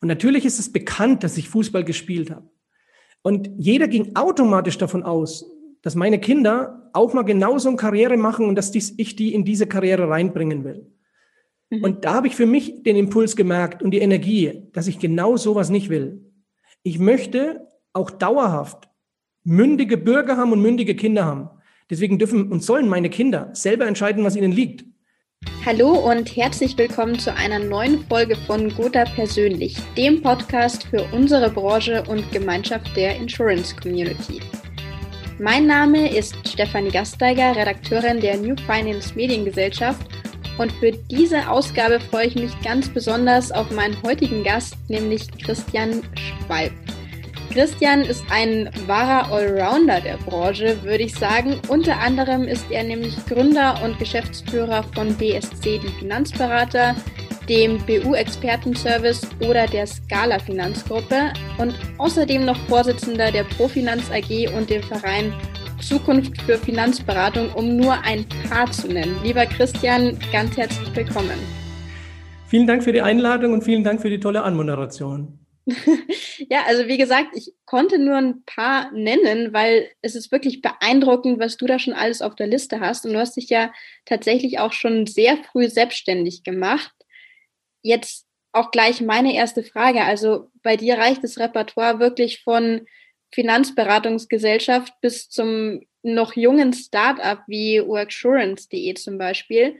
Und natürlich ist es bekannt, dass ich Fußball gespielt habe. Und jeder ging automatisch davon aus, dass meine Kinder auch mal genauso eine Karriere machen und dass dies, ich die in diese Karriere reinbringen will. Mhm. Und da habe ich für mich den Impuls gemerkt und die Energie, dass ich genau sowas nicht will. Ich möchte auch dauerhaft mündige Bürger haben und mündige Kinder haben. Deswegen dürfen und sollen meine Kinder selber entscheiden, was ihnen liegt. Hallo und herzlich willkommen zu einer neuen Folge von Gotha Persönlich, dem Podcast für unsere Branche und Gemeinschaft der Insurance Community. Mein Name ist Stefanie Gasteiger, Redakteurin der New Finance Mediengesellschaft und für diese Ausgabe freue ich mich ganz besonders auf meinen heutigen Gast, nämlich Christian Schwalb. Christian ist ein wahrer Allrounder der Branche, würde ich sagen. Unter anderem ist er nämlich Gründer und Geschäftsführer von BSC, die Finanzberater, dem BU-Expertenservice oder der Scala Finanzgruppe und außerdem noch Vorsitzender der Profinanz AG und dem Verein Zukunft für Finanzberatung, um nur ein paar zu nennen. Lieber Christian, ganz herzlich willkommen. Vielen Dank für die Einladung und vielen Dank für die tolle Anmoderation. ja, also wie gesagt, ich konnte nur ein paar nennen, weil es ist wirklich beeindruckend, was du da schon alles auf der Liste hast. Und du hast dich ja tatsächlich auch schon sehr früh selbstständig gemacht. Jetzt auch gleich meine erste Frage. Also bei dir reicht das Repertoire wirklich von Finanzberatungsgesellschaft bis zum noch jungen Startup wie worksurance.de zum Beispiel.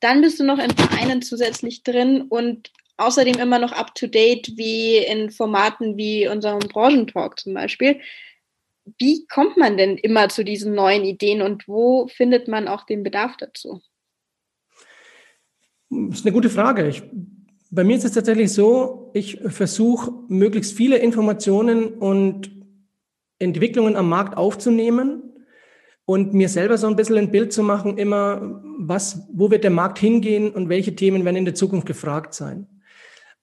Dann bist du noch in Vereinen zusätzlich drin und außerdem immer noch up-to-date wie in Formaten wie unserem Branchentalk zum Beispiel. Wie kommt man denn immer zu diesen neuen Ideen und wo findet man auch den Bedarf dazu? Das ist eine gute Frage. Ich, bei mir ist es tatsächlich so, ich versuche möglichst viele Informationen und Entwicklungen am Markt aufzunehmen und mir selber so ein bisschen ein Bild zu machen, immer, was, wo wird der Markt hingehen und welche Themen werden in der Zukunft gefragt sein.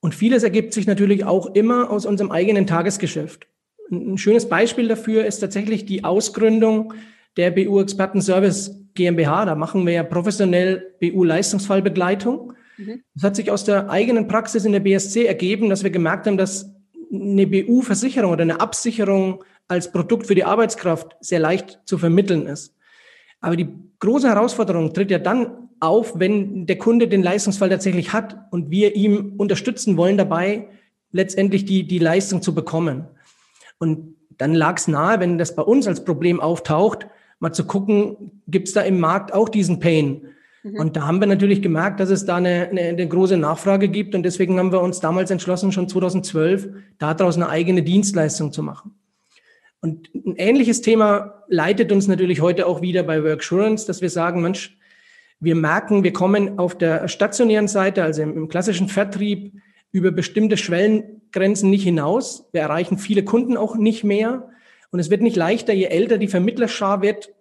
Und vieles ergibt sich natürlich auch immer aus unserem eigenen Tagesgeschäft. Ein schönes Beispiel dafür ist tatsächlich die Ausgründung der BU Experten Service GmbH. Da machen wir ja professionell BU Leistungsfallbegleitung. Mhm. Das hat sich aus der eigenen Praxis in der BSC ergeben, dass wir gemerkt haben, dass eine BU-Versicherung oder eine Absicherung als Produkt für die Arbeitskraft sehr leicht zu vermitteln ist. Aber die große Herausforderung tritt ja dann auf, wenn der Kunde den Leistungsfall tatsächlich hat und wir ihm unterstützen wollen dabei, letztendlich die, die Leistung zu bekommen. Und dann lag es nahe, wenn das bei uns als Problem auftaucht, mal zu gucken, gibt es da im Markt auch diesen Pain? Mhm. Und da haben wir natürlich gemerkt, dass es da eine, eine, eine, große Nachfrage gibt. Und deswegen haben wir uns damals entschlossen, schon 2012 daraus eine eigene Dienstleistung zu machen. Und ein ähnliches Thema leitet uns natürlich heute auch wieder bei Worksurance, dass wir sagen, Mensch, wir merken, wir kommen auf der stationären Seite, also im, im klassischen Vertrieb, über bestimmte Schwellengrenzen nicht hinaus. Wir erreichen viele Kunden auch nicht mehr. Und es wird nicht leichter, je älter die Vermittlerschar wird,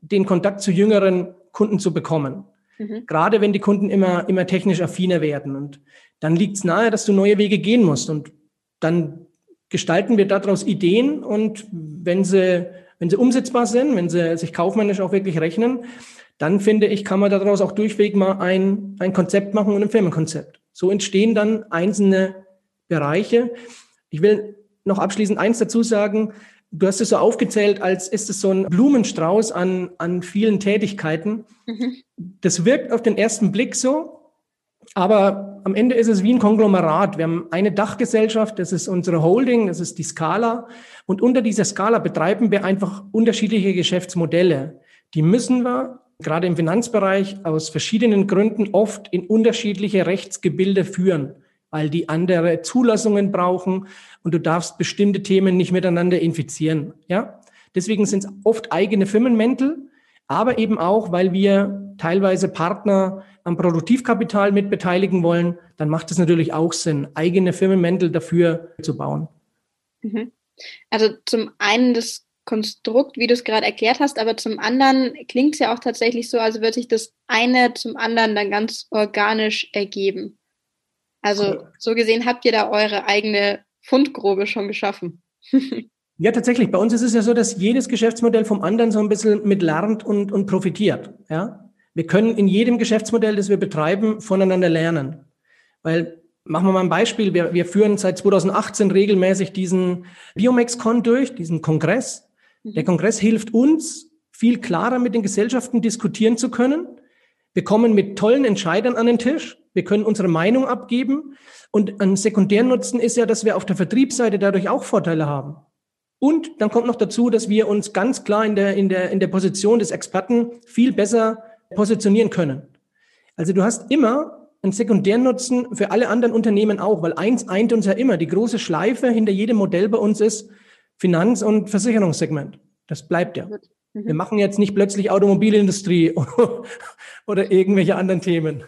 den Kontakt zu jüngeren Kunden zu bekommen. Mhm. Gerade wenn die Kunden immer, immer technisch affiner werden. Und dann liegt es nahe, dass du neue Wege gehen musst. Und dann gestalten wir daraus Ideen. Und wenn sie, wenn sie umsetzbar sind, wenn sie sich kaufmännisch auch wirklich rechnen, dann finde ich, kann man daraus auch durchweg mal ein, ein Konzept machen und ein Firmenkonzept. So entstehen dann einzelne Bereiche. Ich will noch abschließend eins dazu sagen. Du hast es so aufgezählt, als ist es so ein Blumenstrauß an, an vielen Tätigkeiten. Mhm. Das wirkt auf den ersten Blick so, aber am Ende ist es wie ein Konglomerat. Wir haben eine Dachgesellschaft, das ist unsere Holding, das ist die Skala. Und unter dieser Skala betreiben wir einfach unterschiedliche Geschäftsmodelle. Die müssen wir gerade im Finanzbereich aus verschiedenen Gründen oft in unterschiedliche Rechtsgebilde führen, weil die andere Zulassungen brauchen und du darfst bestimmte Themen nicht miteinander infizieren. Ja? Deswegen sind es oft eigene Firmenmäntel, aber eben auch, weil wir teilweise Partner am Produktivkapital mit beteiligen wollen, dann macht es natürlich auch Sinn, eigene Firmenmäntel dafür zu bauen. Mhm. Also zum einen das Konstrukt, wie du es gerade erklärt hast, aber zum anderen klingt es ja auch tatsächlich so, als würde sich das eine zum anderen dann ganz organisch ergeben. Also so gesehen habt ihr da eure eigene Fundgrube schon geschaffen. ja, tatsächlich. Bei uns ist es ja so, dass jedes Geschäftsmodell vom anderen so ein bisschen mit lernt und, und profitiert. Ja? Wir können in jedem Geschäftsmodell, das wir betreiben, voneinander lernen. Weil Machen wir mal ein Beispiel. Wir, wir führen seit 2018 regelmäßig diesen Biomexcon durch, diesen Kongress. Mhm. Der Kongress hilft uns, viel klarer mit den Gesellschaften diskutieren zu können. Wir kommen mit tollen Entscheidern an den Tisch. Wir können unsere Meinung abgeben. Und ein Sekundärnutzen ist ja, dass wir auf der Vertriebsseite dadurch auch Vorteile haben. Und dann kommt noch dazu, dass wir uns ganz klar in der, in der, in der Position des Experten viel besser positionieren können. Also du hast immer einen Sekundärnutzen für alle anderen Unternehmen auch, weil eins eint uns ja immer. Die große Schleife hinter jedem Modell bei uns ist Finanz- und Versicherungssegment. Das bleibt ja. Mhm. Wir machen jetzt nicht plötzlich Automobilindustrie oder irgendwelche anderen Themen.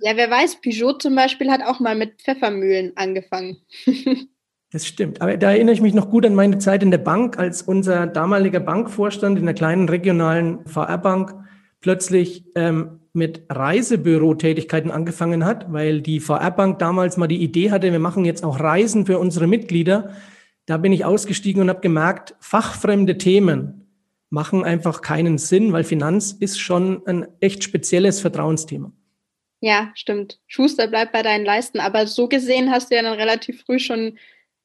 Ja, wer weiß, Peugeot zum Beispiel hat auch mal mit Pfeffermühlen angefangen. das stimmt. Aber da erinnere ich mich noch gut an meine Zeit in der Bank, als unser damaliger Bankvorstand in der kleinen regionalen VR-Bank plötzlich ähm, mit Reisebüro-Tätigkeiten angefangen hat, weil die VR-Bank damals mal die Idee hatte, wir machen jetzt auch Reisen für unsere Mitglieder. Da bin ich ausgestiegen und habe gemerkt, fachfremde Themen machen einfach keinen Sinn, weil Finanz ist schon ein echt spezielles Vertrauensthema. Ja, stimmt. Schuster bleibt bei deinen Leisten. Aber so gesehen hast du ja dann relativ früh schon,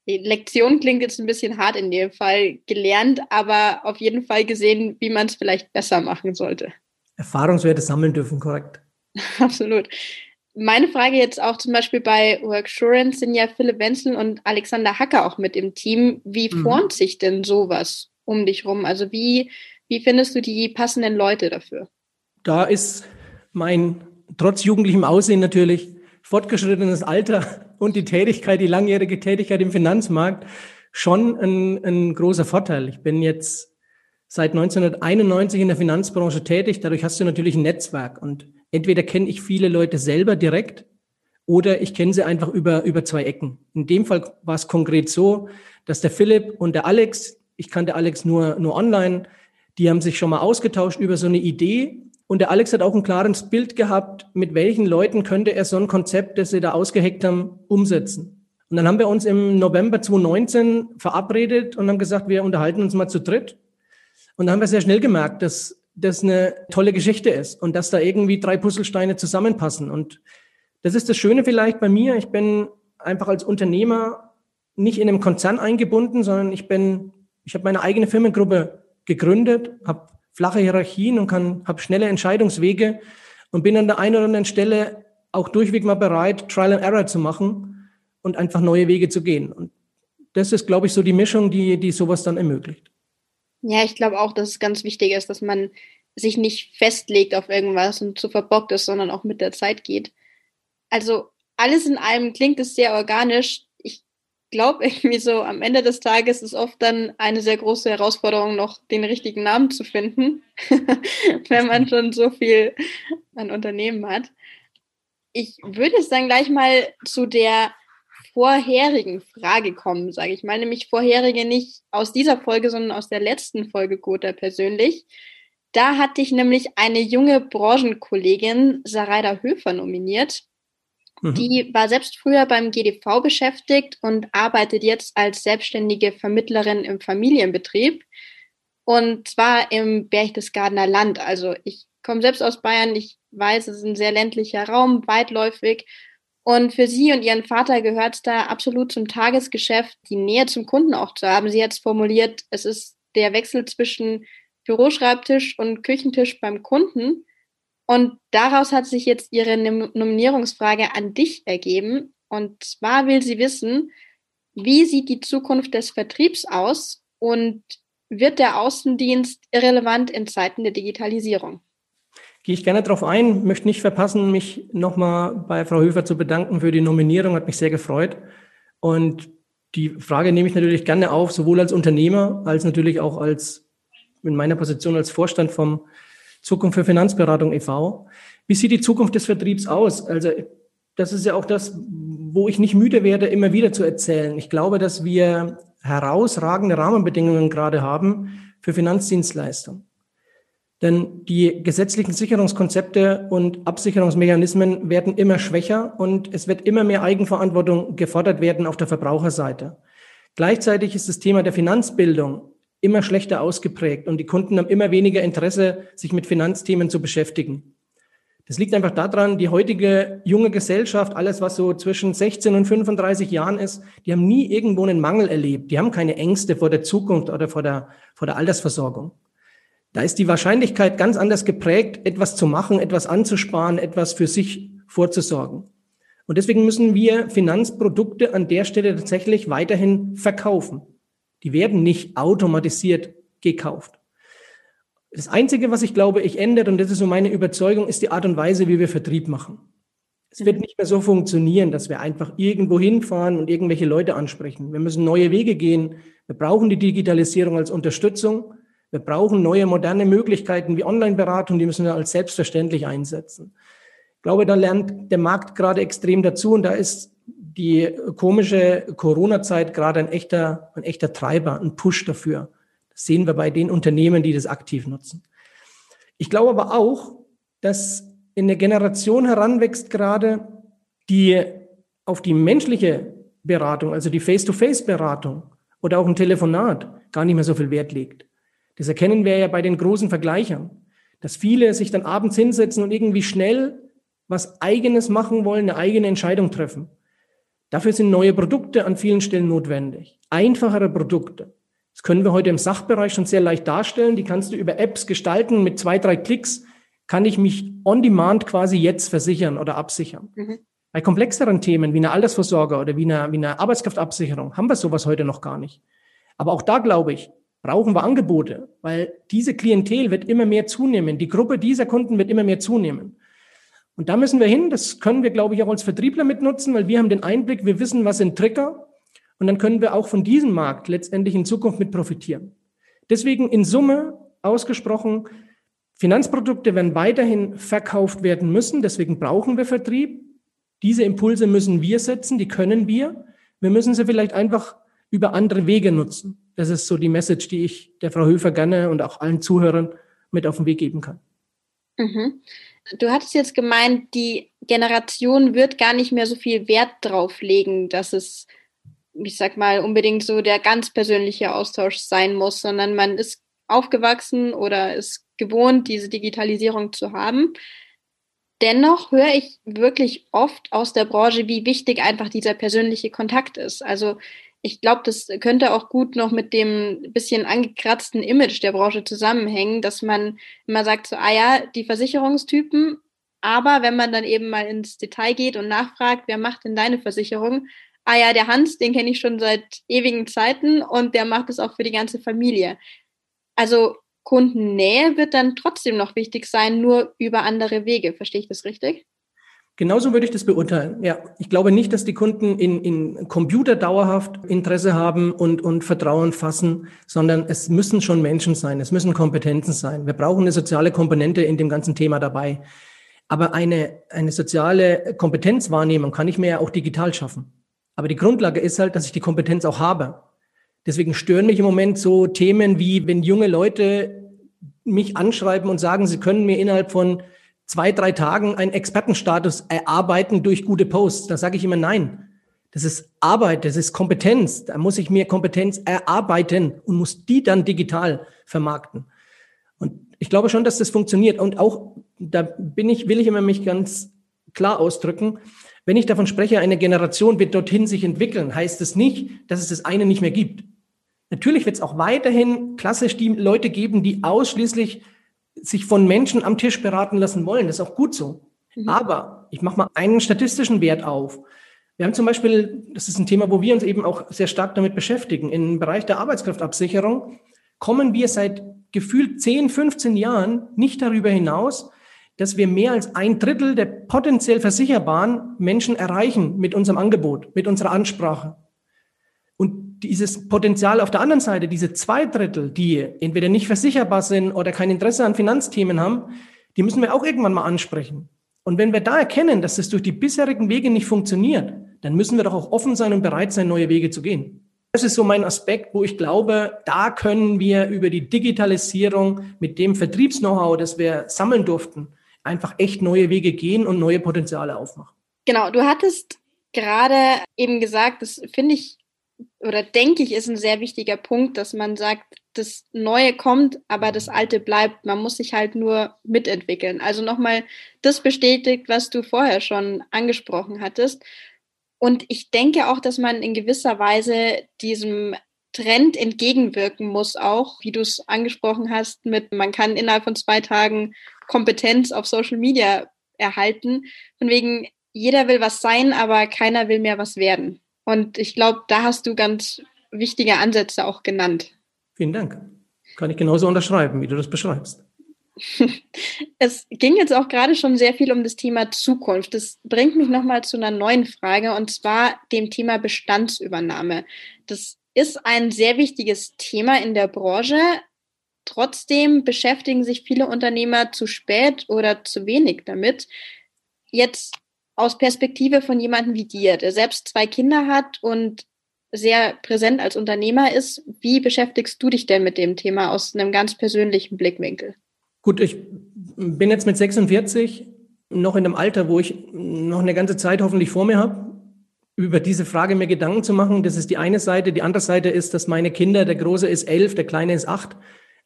die Lektion klingt jetzt ein bisschen hart in dem Fall, gelernt, aber auf jeden Fall gesehen, wie man es vielleicht besser machen sollte. Erfahrungswerte sammeln dürfen, korrekt. Absolut. Meine Frage jetzt auch zum Beispiel bei Worksurance sind ja Philipp Wenzel und Alexander Hacker auch mit im Team. Wie mhm. formt sich denn sowas um dich rum? Also wie, wie findest du die passenden Leute dafür? Da ist mein trotz jugendlichem Aussehen natürlich fortgeschrittenes Alter und die Tätigkeit, die langjährige Tätigkeit im Finanzmarkt schon ein, ein großer Vorteil. Ich bin jetzt seit 1991 in der Finanzbranche tätig. Dadurch hast du natürlich ein Netzwerk und entweder kenne ich viele Leute selber direkt oder ich kenne sie einfach über, über zwei Ecken. In dem Fall war es konkret so, dass der Philipp und der Alex, ich kannte Alex nur, nur online, die haben sich schon mal ausgetauscht über so eine Idee. Und der Alex hat auch ein klares Bild gehabt, mit welchen Leuten könnte er so ein Konzept, das sie da ausgeheckt haben, umsetzen. Und dann haben wir uns im November 2019 verabredet und haben gesagt, wir unterhalten uns mal zu dritt und dann haben wir sehr schnell gemerkt, dass das eine tolle Geschichte ist und dass da irgendwie drei Puzzlesteine zusammenpassen. Und das ist das Schöne vielleicht bei mir. Ich bin einfach als Unternehmer nicht in einem Konzern eingebunden, sondern ich bin, ich habe meine eigene Firmengruppe gegründet, habe flache Hierarchien und kann, habe schnelle Entscheidungswege und bin an der einen oder anderen Stelle auch durchweg mal bereit, Trial and Error zu machen und einfach neue Wege zu gehen. Und das ist, glaube ich, so die Mischung, die, die sowas dann ermöglicht. Ja, ich glaube auch, dass es ganz wichtig ist, dass man sich nicht festlegt auf irgendwas und zu verbockt ist, sondern auch mit der Zeit geht. Also alles in allem klingt es sehr organisch. Ich glaube irgendwie so, am Ende des Tages ist oft dann eine sehr große Herausforderung, noch den richtigen Namen zu finden, wenn man schon so viel an Unternehmen hat. Ich würde jetzt dann gleich mal zu der vorherigen Frage kommen, sage ich mal, nämlich vorherige nicht aus dieser Folge, sondern aus der letzten Folge Gotha persönlich. Da hatte ich nämlich eine junge Branchenkollegin, Saraida Höfer, nominiert. Mhm. Die war selbst früher beim GDV beschäftigt und arbeitet jetzt als selbstständige Vermittlerin im Familienbetrieb. Und zwar im Berchtesgadener Land. Also ich komme selbst aus Bayern. Ich weiß, es ist ein sehr ländlicher Raum, weitläufig. Und für sie und ihren Vater gehört da absolut zum Tagesgeschäft, die Nähe zum Kunden auch zu haben. Sie hat es formuliert, es ist der Wechsel zwischen Büroschreibtisch und Küchentisch beim Kunden. Und daraus hat sich jetzt ihre Nominierungsfrage an dich ergeben. Und zwar will sie wissen, wie sieht die Zukunft des Vertriebs aus und wird der Außendienst irrelevant in Zeiten der Digitalisierung? Gehe ich gerne darauf ein, möchte nicht verpassen, mich nochmal bei Frau Höfer zu bedanken für die Nominierung, hat mich sehr gefreut. Und die Frage nehme ich natürlich gerne auf, sowohl als Unternehmer als natürlich auch als in meiner Position als Vorstand vom Zukunft für Finanzberatung e.V. Wie sieht die Zukunft des Vertriebs aus? Also das ist ja auch das, wo ich nicht müde werde, immer wieder zu erzählen. Ich glaube, dass wir herausragende Rahmenbedingungen gerade haben für Finanzdienstleistungen. Denn die gesetzlichen Sicherungskonzepte und Absicherungsmechanismen werden immer schwächer und es wird immer mehr Eigenverantwortung gefordert werden auf der Verbraucherseite. Gleichzeitig ist das Thema der Finanzbildung immer schlechter ausgeprägt und die Kunden haben immer weniger Interesse, sich mit Finanzthemen zu beschäftigen. Das liegt einfach daran, die heutige junge Gesellschaft, alles was so zwischen 16 und 35 Jahren ist, die haben nie irgendwo einen Mangel erlebt. Die haben keine Ängste vor der Zukunft oder vor der, vor der Altersversorgung. Da ist die Wahrscheinlichkeit ganz anders geprägt, etwas zu machen, etwas anzusparen, etwas für sich vorzusorgen. Und deswegen müssen wir Finanzprodukte an der Stelle tatsächlich weiterhin verkaufen. Die werden nicht automatisiert gekauft. Das Einzige, was ich glaube, ich ändert, und das ist so meine Überzeugung, ist die Art und Weise, wie wir Vertrieb machen. Es wird mhm. nicht mehr so funktionieren, dass wir einfach irgendwo hinfahren und irgendwelche Leute ansprechen. Wir müssen neue Wege gehen. Wir brauchen die Digitalisierung als Unterstützung. Wir brauchen neue moderne Möglichkeiten wie Online-Beratung, die müssen wir als selbstverständlich einsetzen. Ich glaube, da lernt der Markt gerade extrem dazu und da ist die komische Corona-Zeit gerade ein echter, ein echter Treiber, ein Push dafür sehen wir bei den Unternehmen, die das aktiv nutzen. Ich glaube aber auch, dass in der Generation heranwächst gerade, die auf die menschliche Beratung, also die Face-to-Face-Beratung oder auch ein Telefonat gar nicht mehr so viel Wert legt. Das erkennen wir ja bei den großen Vergleichern, dass viele sich dann abends hinsetzen und irgendwie schnell was eigenes machen wollen, eine eigene Entscheidung treffen. Dafür sind neue Produkte an vielen Stellen notwendig, einfachere Produkte. Das können wir heute im Sachbereich schon sehr leicht darstellen. Die kannst du über Apps gestalten. Mit zwei, drei Klicks kann ich mich on demand quasi jetzt versichern oder absichern. Mhm. Bei komplexeren Themen wie eine Altersvorsorge oder wie eine, wie eine Arbeitskraftabsicherung haben wir sowas heute noch gar nicht. Aber auch da glaube ich, brauchen wir Angebote, weil diese Klientel wird immer mehr zunehmen. Die Gruppe dieser Kunden wird immer mehr zunehmen. Und da müssen wir hin. Das können wir, glaube ich, auch als Vertriebler mitnutzen, weil wir haben den Einblick, wir wissen, was sind Trigger, und dann können wir auch von diesem Markt letztendlich in Zukunft mit profitieren. Deswegen in Summe ausgesprochen, Finanzprodukte werden weiterhin verkauft werden müssen. Deswegen brauchen wir Vertrieb. Diese Impulse müssen wir setzen, die können wir. Wir müssen sie vielleicht einfach über andere Wege nutzen. Das ist so die Message, die ich der Frau Höfer gerne und auch allen Zuhörern mit auf den Weg geben kann. Mhm. Du hattest jetzt gemeint, die Generation wird gar nicht mehr so viel Wert drauf legen, dass es ich sag mal, unbedingt so der ganz persönliche Austausch sein muss, sondern man ist aufgewachsen oder ist gewohnt, diese Digitalisierung zu haben. Dennoch höre ich wirklich oft aus der Branche, wie wichtig einfach dieser persönliche Kontakt ist. Also ich glaube, das könnte auch gut noch mit dem bisschen angekratzten Image der Branche zusammenhängen, dass man immer sagt, so, ah ja, die Versicherungstypen, aber wenn man dann eben mal ins Detail geht und nachfragt, wer macht denn deine Versicherung, ah ja, der Hans, den kenne ich schon seit ewigen Zeiten und der macht es auch für die ganze Familie. Also Kundennähe wird dann trotzdem noch wichtig sein, nur über andere Wege. Verstehe ich das richtig? Genauso würde ich das beurteilen. Ja, ich glaube nicht, dass die Kunden in, in Computer dauerhaft Interesse haben und, und Vertrauen fassen, sondern es müssen schon Menschen sein, es müssen Kompetenzen sein. Wir brauchen eine soziale Komponente in dem ganzen Thema dabei. Aber eine, eine soziale Kompetenzwahrnehmung kann ich mir ja auch digital schaffen. Aber die Grundlage ist halt, dass ich die Kompetenz auch habe. Deswegen stören mich im Moment so Themen wie, wenn junge Leute mich anschreiben und sagen, sie können mir innerhalb von zwei, drei Tagen einen Expertenstatus erarbeiten durch gute Posts. Da sage ich immer nein. Das ist Arbeit, das ist Kompetenz. Da muss ich mir Kompetenz erarbeiten und muss die dann digital vermarkten. Und ich glaube schon, dass das funktioniert. Und auch, da bin ich, will ich immer mich ganz klar ausdrücken. Wenn ich davon spreche, eine Generation wird dorthin sich entwickeln, heißt es nicht, dass es das eine nicht mehr gibt. Natürlich wird es auch weiterhin klassisch die Leute geben, die ausschließlich sich von Menschen am Tisch beraten lassen wollen. Das ist auch gut so. Mhm. Aber ich mache mal einen statistischen Wert auf. Wir haben zum Beispiel, das ist ein Thema, wo wir uns eben auch sehr stark damit beschäftigen, im Bereich der Arbeitskraftabsicherung kommen wir seit gefühlt 10, 15 Jahren nicht darüber hinaus, dass wir mehr als ein Drittel der potenziell versicherbaren Menschen erreichen mit unserem Angebot, mit unserer Ansprache. Und dieses Potenzial auf der anderen Seite, diese zwei Drittel, die entweder nicht versicherbar sind oder kein Interesse an Finanzthemen haben, die müssen wir auch irgendwann mal ansprechen. Und wenn wir da erkennen, dass das durch die bisherigen Wege nicht funktioniert, dann müssen wir doch auch offen sein und bereit sein, neue Wege zu gehen. Das ist so mein Aspekt, wo ich glaube, da können wir über die Digitalisierung mit dem Vertriebs-Know-how, das wir sammeln durften, einfach echt neue Wege gehen und neue Potenziale aufmachen. Genau, du hattest gerade eben gesagt, das finde ich oder denke ich, ist ein sehr wichtiger Punkt, dass man sagt, das Neue kommt, aber das Alte bleibt. Man muss sich halt nur mitentwickeln. Also nochmal das bestätigt, was du vorher schon angesprochen hattest. Und ich denke auch, dass man in gewisser Weise diesem Trend entgegenwirken muss, auch wie du es angesprochen hast, mit man kann innerhalb von zwei Tagen Kompetenz auf Social Media erhalten. Von wegen, jeder will was sein, aber keiner will mehr was werden. Und ich glaube, da hast du ganz wichtige Ansätze auch genannt. Vielen Dank. Kann ich genauso unterschreiben, wie du das beschreibst. Es ging jetzt auch gerade schon sehr viel um das Thema Zukunft. Das bringt mich nochmal zu einer neuen Frage und zwar dem Thema Bestandsübernahme. Das ist ein sehr wichtiges Thema in der Branche. Trotzdem beschäftigen sich viele Unternehmer zu spät oder zu wenig damit. Jetzt aus Perspektive von jemandem wie dir, der selbst zwei Kinder hat und sehr präsent als Unternehmer ist, wie beschäftigst du dich denn mit dem Thema aus einem ganz persönlichen Blickwinkel? Gut, ich bin jetzt mit 46 noch in einem Alter, wo ich noch eine ganze Zeit hoffentlich vor mir habe, über diese Frage mir Gedanken zu machen. Das ist die eine Seite. Die andere Seite ist, dass meine Kinder, der Große ist elf, der Kleine ist acht,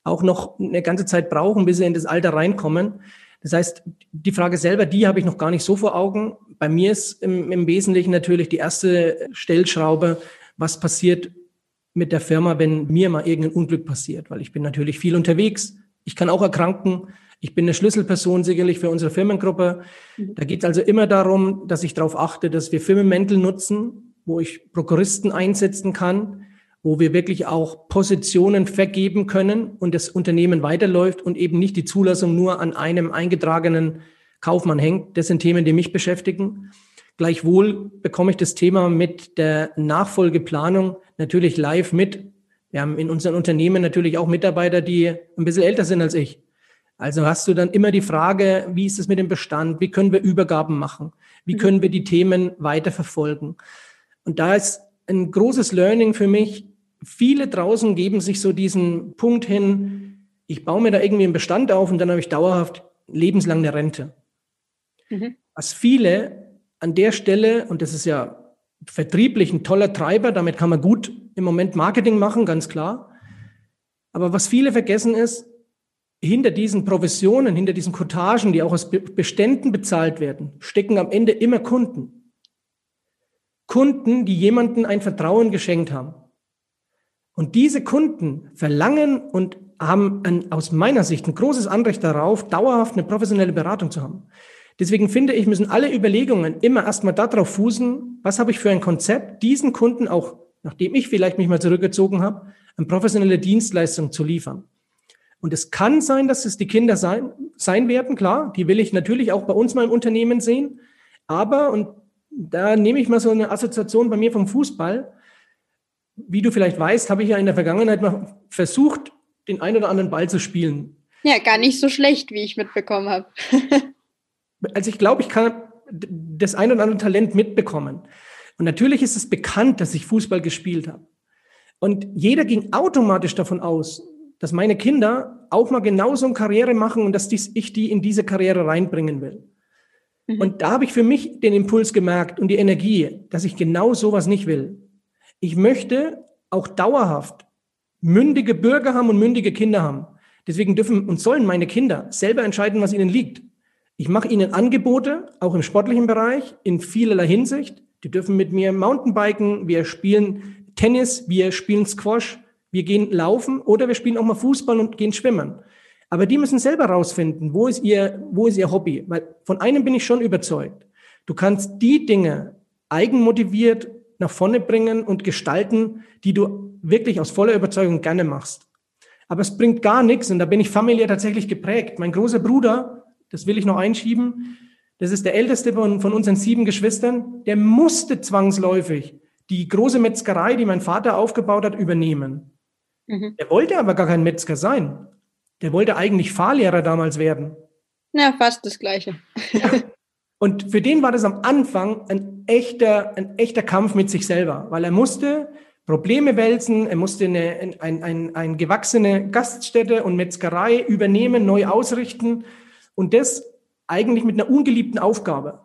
auch noch eine ganze Zeit brauchen, bis sie in das Alter reinkommen. Das heißt, die Frage selber, die habe ich noch gar nicht so vor Augen. Bei mir ist im, im Wesentlichen natürlich die erste Stellschraube, was passiert mit der Firma, wenn mir mal irgendein Unglück passiert, weil ich bin natürlich viel unterwegs. Ich kann auch erkranken. Ich bin eine Schlüsselperson sicherlich für unsere Firmengruppe. Mhm. Da geht es also immer darum, dass ich darauf achte, dass wir Firmenmäntel nutzen, wo ich Prokuristen einsetzen kann, wo wir wirklich auch Positionen vergeben können und das Unternehmen weiterläuft und eben nicht die Zulassung nur an einem eingetragenen Kaufmann hängt. Das sind Themen, die mich beschäftigen. Gleichwohl bekomme ich das Thema mit der Nachfolgeplanung natürlich live mit. Wir haben in unseren Unternehmen natürlich auch Mitarbeiter, die ein bisschen älter sind als ich. Also hast du dann immer die Frage, wie ist es mit dem Bestand? Wie können wir Übergaben machen? Wie können wir die Themen weiterverfolgen? Und da ist ein großes Learning für mich. Viele draußen geben sich so diesen Punkt hin, ich baue mir da irgendwie einen Bestand auf und dann habe ich dauerhaft lebenslang eine Rente. Mhm. Was viele an der Stelle, und das ist ja vertrieblich ein toller Treiber, damit kann man gut im Moment Marketing machen, ganz klar. Aber was viele vergessen ist, hinter diesen Provisionen, hinter diesen Cottagen, die auch aus Beständen bezahlt werden, stecken am Ende immer Kunden. Kunden, die jemanden ein Vertrauen geschenkt haben. Und diese Kunden verlangen und haben ein, aus meiner Sicht ein großes Anrecht darauf, dauerhaft eine professionelle Beratung zu haben. Deswegen finde ich, müssen alle Überlegungen immer erstmal darauf fußen, was habe ich für ein Konzept, diesen Kunden auch, nachdem ich vielleicht mich mal zurückgezogen habe, eine professionelle Dienstleistung zu liefern. Und es kann sein, dass es die Kinder sein, sein werden, klar, die will ich natürlich auch bei uns mal im Unternehmen sehen. Aber, und da nehme ich mal so eine Assoziation bei mir vom Fußball, wie du vielleicht weißt, habe ich ja in der Vergangenheit mal versucht, den einen oder anderen Ball zu spielen. Ja, gar nicht so schlecht, wie ich mitbekommen habe. also ich glaube, ich kann das ein oder andere Talent mitbekommen. Und natürlich ist es bekannt, dass ich Fußball gespielt habe. Und jeder ging automatisch davon aus, dass meine Kinder auch mal genauso eine Karriere machen und dass dies, ich die in diese Karriere reinbringen will. Mhm. Und da habe ich für mich den Impuls gemerkt und die Energie, dass ich genau sowas nicht will. Ich möchte auch dauerhaft mündige Bürger haben und mündige Kinder haben. Deswegen dürfen und sollen meine Kinder selber entscheiden, was ihnen liegt. Ich mache ihnen Angebote, auch im sportlichen Bereich, in vielerlei Hinsicht. Die dürfen mit mir Mountainbiken, wir spielen Tennis, wir spielen Squash, wir gehen laufen oder wir spielen auch mal Fußball und gehen schwimmen. Aber die müssen selber rausfinden, wo ist ihr, wo ist ihr Hobby? Weil von einem bin ich schon überzeugt. Du kannst die Dinge eigenmotiviert nach vorne bringen und gestalten, die du wirklich aus voller Überzeugung gerne machst. Aber es bringt gar nichts und da bin ich familiär tatsächlich geprägt. Mein großer Bruder das will ich noch einschieben. Das ist der älteste von, von unseren sieben Geschwistern. Der musste zwangsläufig die große Metzgerei, die mein Vater aufgebaut hat, übernehmen. Mhm. Er wollte aber gar kein Metzger sein. Der wollte eigentlich Fahrlehrer damals werden. Ja, fast das Gleiche. Ja. Und für den war das am Anfang ein echter, ein echter Kampf mit sich selber, weil er musste Probleme wälzen, er musste eine, ein, ein, ein gewachsene Gaststätte und Metzgerei übernehmen, neu ausrichten. Und das eigentlich mit einer ungeliebten Aufgabe.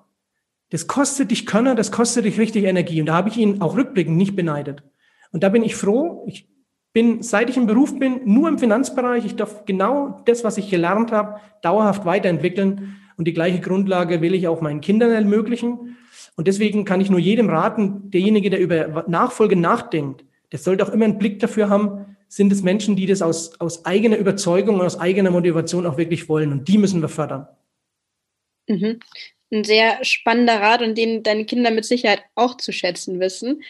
Das kostet dich Könner, das kostet dich richtig Energie. Und da habe ich ihn auch rückblickend nicht beneidet. Und da bin ich froh. Ich bin, seit ich im Beruf bin, nur im Finanzbereich. Ich darf genau das, was ich gelernt habe, dauerhaft weiterentwickeln. Und die gleiche Grundlage will ich auch meinen Kindern ermöglichen. Und deswegen kann ich nur jedem raten, derjenige, der über Nachfolge nachdenkt, der sollte auch immer einen Blick dafür haben, sind es Menschen, die das aus, aus eigener Überzeugung und aus eigener Motivation auch wirklich wollen. Und die müssen wir fördern. Mhm. Ein sehr spannender Rat und den deine Kinder mit Sicherheit auch zu schätzen wissen.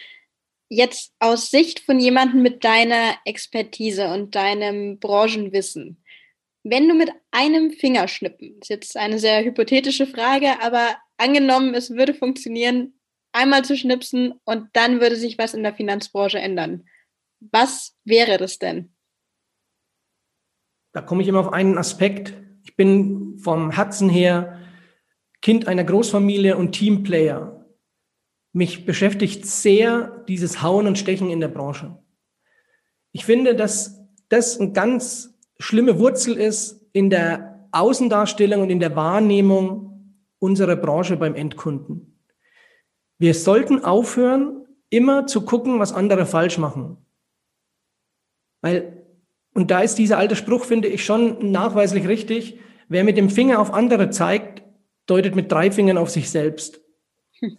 Jetzt aus Sicht von jemandem mit deiner Expertise und deinem Branchenwissen, wenn du mit einem Fingerschnippen, ist jetzt eine sehr hypothetische Frage, aber angenommen, es würde funktionieren, einmal zu schnipsen und dann würde sich was in der Finanzbranche ändern. Was wäre das denn? Da komme ich immer auf einen Aspekt. Ich bin vom Herzen her Kind einer Großfamilie und Teamplayer. Mich beschäftigt sehr dieses Hauen und Stechen in der Branche. Ich finde, dass das eine ganz schlimme Wurzel ist in der Außendarstellung und in der Wahrnehmung unserer Branche beim Endkunden. Wir sollten aufhören, immer zu gucken, was andere falsch machen. Weil, und da ist dieser alte Spruch, finde ich, schon nachweislich richtig. Wer mit dem Finger auf andere zeigt, deutet mit drei Fingern auf sich selbst.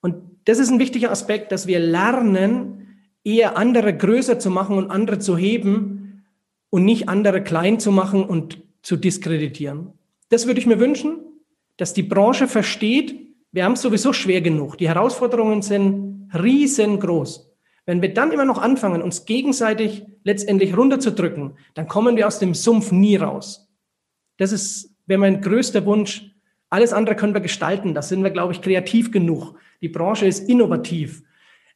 Und das ist ein wichtiger Aspekt, dass wir lernen, eher andere größer zu machen und andere zu heben und nicht andere klein zu machen und zu diskreditieren. Das würde ich mir wünschen, dass die Branche versteht, wir haben es sowieso schwer genug. Die Herausforderungen sind riesengroß. Wenn wir dann immer noch anfangen, uns gegenseitig letztendlich runterzudrücken, dann kommen wir aus dem Sumpf nie raus. Das ist, wäre mein größter Wunsch. Alles andere können wir gestalten. Da sind wir, glaube ich, kreativ genug. Die Branche ist innovativ.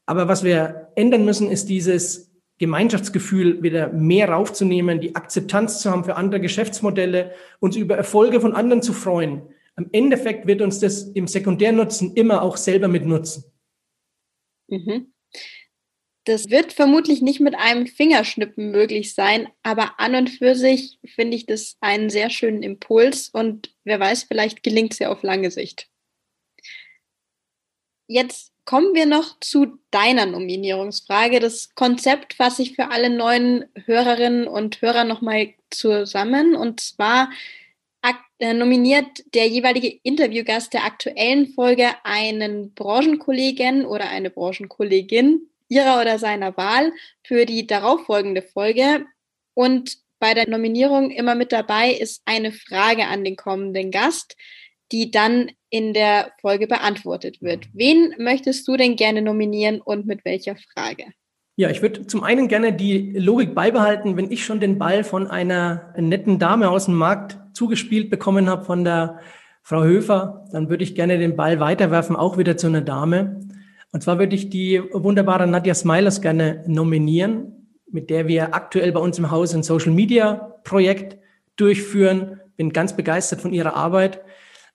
Aber was wir ändern müssen, ist dieses Gemeinschaftsgefühl wieder mehr raufzunehmen, die Akzeptanz zu haben für andere Geschäftsmodelle, uns über Erfolge von anderen zu freuen. Am Endeffekt wird uns das im Sekundärnutzen immer auch selber mit nutzen. Mhm. Das wird vermutlich nicht mit einem Fingerschnippen möglich sein, aber an und für sich finde ich das einen sehr schönen Impuls und wer weiß, vielleicht gelingt es ja auf lange Sicht. Jetzt kommen wir noch zu deiner Nominierungsfrage. Das Konzept fasse ich für alle neuen Hörerinnen und Hörer nochmal zusammen. Und zwar äh, nominiert der jeweilige Interviewgast der aktuellen Folge einen Branchenkollegen oder eine Branchenkollegin ihrer oder seiner Wahl für die darauffolgende Folge. Und bei der Nominierung immer mit dabei ist eine Frage an den kommenden Gast, die dann in der Folge beantwortet wird. Wen möchtest du denn gerne nominieren und mit welcher Frage? Ja, ich würde zum einen gerne die Logik beibehalten, wenn ich schon den Ball von einer netten Dame aus dem Markt zugespielt bekommen habe, von der Frau Höfer, dann würde ich gerne den Ball weiterwerfen, auch wieder zu einer Dame. Und zwar würde ich die wunderbare Nadja Smilers gerne nominieren, mit der wir aktuell bei uns im Haus ein Social Media Projekt durchführen. Bin ganz begeistert von ihrer Arbeit.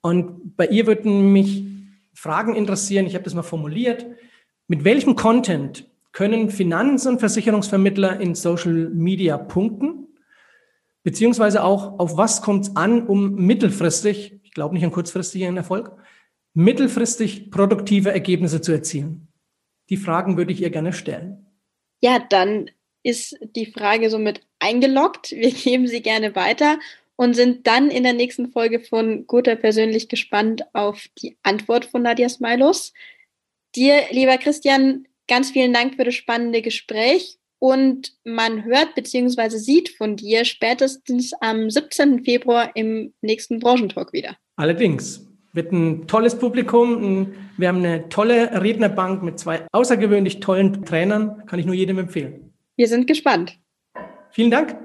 Und bei ihr würden mich Fragen interessieren. Ich habe das mal formuliert. Mit welchem Content können Finanz- und Versicherungsvermittler in Social Media punkten? Beziehungsweise auch, auf was kommt es an, um mittelfristig, ich glaube nicht an kurzfristigen Erfolg, mittelfristig produktive Ergebnisse zu erzielen? Die Fragen würde ich ihr gerne stellen. Ja, dann ist die Frage somit eingeloggt. Wir geben sie gerne weiter und sind dann in der nächsten Folge von Guter persönlich gespannt auf die Antwort von Nadia Smilos. Dir, lieber Christian, ganz vielen Dank für das spannende Gespräch und man hört bzw. sieht von dir spätestens am 17. Februar im nächsten Branchentalk wieder. Allerdings wird ein tolles Publikum. Wir haben eine tolle Rednerbank mit zwei außergewöhnlich tollen Trainern. Kann ich nur jedem empfehlen. Wir sind gespannt. Vielen Dank.